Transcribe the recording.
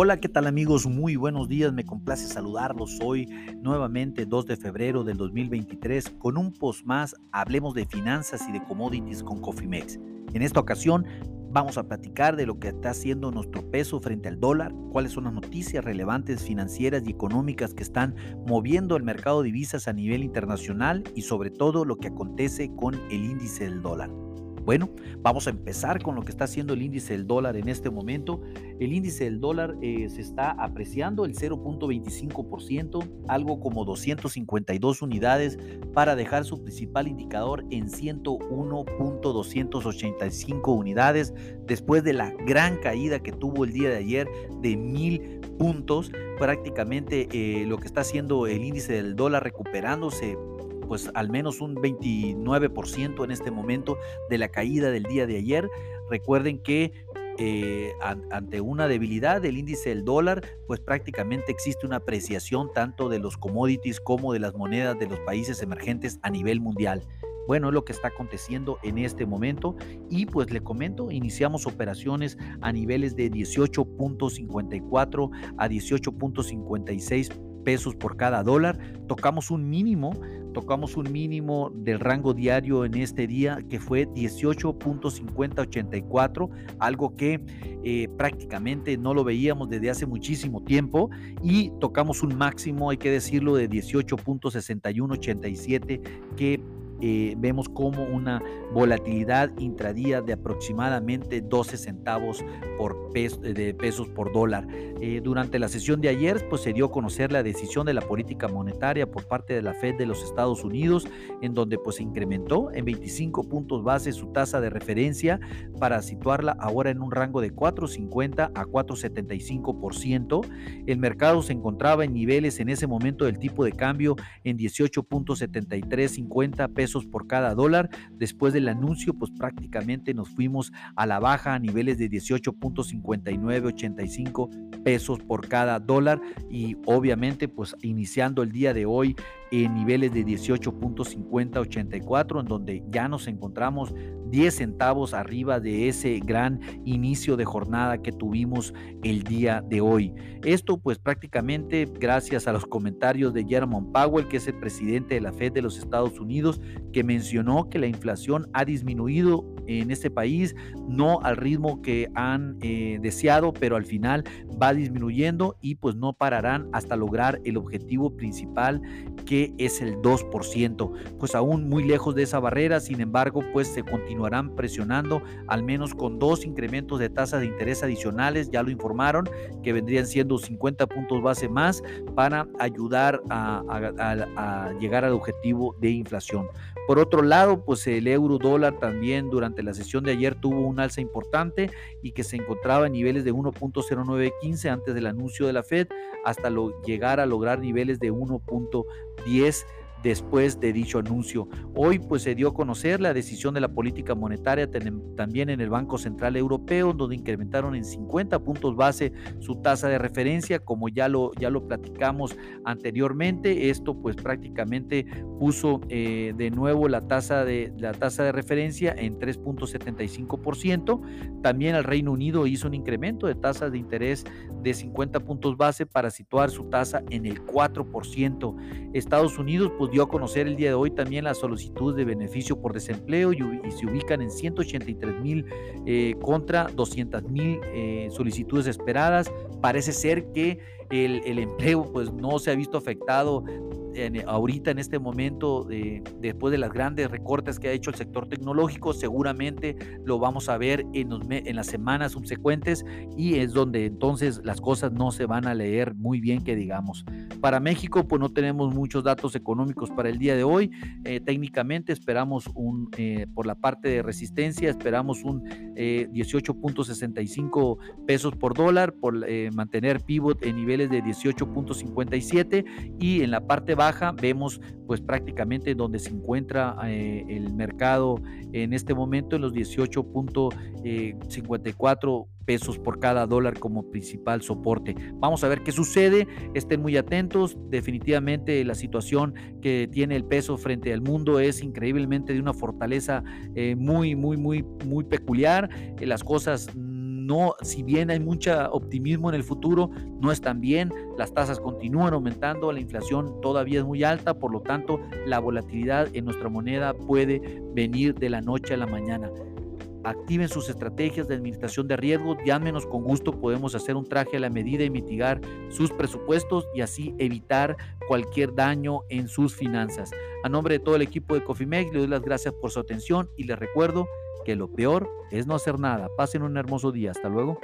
Hola, ¿qué tal amigos? Muy buenos días, me complace saludarlos hoy nuevamente 2 de febrero del 2023 con un post más, hablemos de finanzas y de commodities con Cofimex. En esta ocasión vamos a platicar de lo que está haciendo nuestro peso frente al dólar, cuáles son las noticias relevantes financieras y económicas que están moviendo el mercado de divisas a nivel internacional y sobre todo lo que acontece con el índice del dólar. Bueno, vamos a empezar con lo que está haciendo el índice del dólar en este momento. El índice del dólar eh, se está apreciando el 0.25%, algo como 252 unidades, para dejar su principal indicador en 101.285 unidades, después de la gran caída que tuvo el día de ayer de mil puntos. Prácticamente eh, lo que está haciendo el índice del dólar recuperándose pues al menos un 29% en este momento de la caída del día de ayer. Recuerden que eh, ante una debilidad del índice del dólar, pues prácticamente existe una apreciación tanto de los commodities como de las monedas de los países emergentes a nivel mundial. Bueno, es lo que está aconteciendo en este momento y pues le comento, iniciamos operaciones a niveles de 18.54 a 18.56 pesos por cada dólar. Tocamos un mínimo, tocamos un mínimo del rango diario en este día que fue 18.5084, algo que eh, prácticamente no lo veíamos desde hace muchísimo tiempo y tocamos un máximo, hay que decirlo, de 18.6187 que eh, vemos como una volatilidad intradía de aproximadamente 12 centavos por de pesos por dólar. Eh, durante la sesión de ayer pues, se dio a conocer la decisión de la política monetaria por parte de la Fed de los Estados Unidos, en donde pues, incrementó en 25 puntos base su tasa de referencia para situarla ahora en un rango de 4,50 a 4,75%. El mercado se encontraba en niveles en ese momento del tipo de cambio en 18.7350 pesos por cada dólar. Después del anuncio, pues prácticamente nos fuimos a la baja a niveles de 18.5985 pesos por cada dólar y obviamente pues iniciando el día de hoy en niveles de 18.5084 en donde ya nos encontramos 10 centavos arriba de ese gran inicio de jornada que tuvimos el día de hoy. Esto pues prácticamente gracias a los comentarios de Jerome Powell, que es el presidente de la Fed de los Estados Unidos, que mencionó que la inflación ha disminuido en este país, no al ritmo que han eh, deseado, pero al final va disminuyendo y pues no pararán hasta lograr el objetivo principal que es el 2%, pues aún muy lejos de esa barrera, sin embargo, pues se continuarán presionando al menos con dos incrementos de tasas de interés adicionales, ya lo informaron, que vendrían siendo 50 puntos base más para ayudar a llegar al objetivo de inflación. Por otro lado, pues el euro dólar también durante la sesión de ayer tuvo un alza importante y que se encontraba en niveles de 1.0915 antes del anuncio de la Fed hasta llegar a lograr niveles de 1.10 después de dicho anuncio. Hoy pues se dio a conocer la decisión de la política monetaria también en el Banco Central Europeo, donde incrementaron en 50 puntos base su tasa de referencia, como ya lo, ya lo platicamos anteriormente. Esto pues prácticamente puso eh, de nuevo la tasa de, la tasa de referencia en 3.75%. También el Reino Unido hizo un incremento de tasas de interés de 50 puntos base para situar su tasa en el 4%. Estados Unidos pues dio a conocer el día de hoy también la solicitud de beneficio por desempleo y, se ubican en 183 mil eh, contra 200 mil eh, solicitudes esperadas. Parece ser que el, el, empleo pues no se ha visto afectado ahorita en este momento, después de las grandes recortes que ha hecho el sector tecnológico, seguramente lo vamos a ver en, en las semanas subsecuentes y es donde entonces las cosas no se van a leer muy bien, que digamos. Para México, pues no tenemos muchos datos económicos para el día de hoy. Eh, técnicamente esperamos un, eh, por la parte de resistencia, esperamos un 18.65 eh, pesos por dólar, por mantener pivot en de 18.57 y en la parte baja vemos pues prácticamente donde se encuentra eh, el mercado en este momento en los 18.54 pesos por cada dólar como principal soporte. Vamos a ver qué sucede, estén muy atentos, definitivamente la situación que tiene el peso frente al mundo es increíblemente de una fortaleza eh, muy, muy, muy, muy peculiar, las cosas si bien hay mucho optimismo en el futuro, no están bien, las tasas continúan aumentando, la inflación todavía es muy alta, por lo tanto la volatilidad en nuestra moneda puede venir de la noche a la mañana activen sus estrategias de administración de riesgos, llámenos con gusto, podemos hacer un traje a la medida y mitigar sus presupuestos y así evitar cualquier daño en sus finanzas. A nombre de todo el equipo de Cofimex, le doy las gracias por su atención y les recuerdo que lo peor es no hacer nada. Pasen un hermoso día. Hasta luego.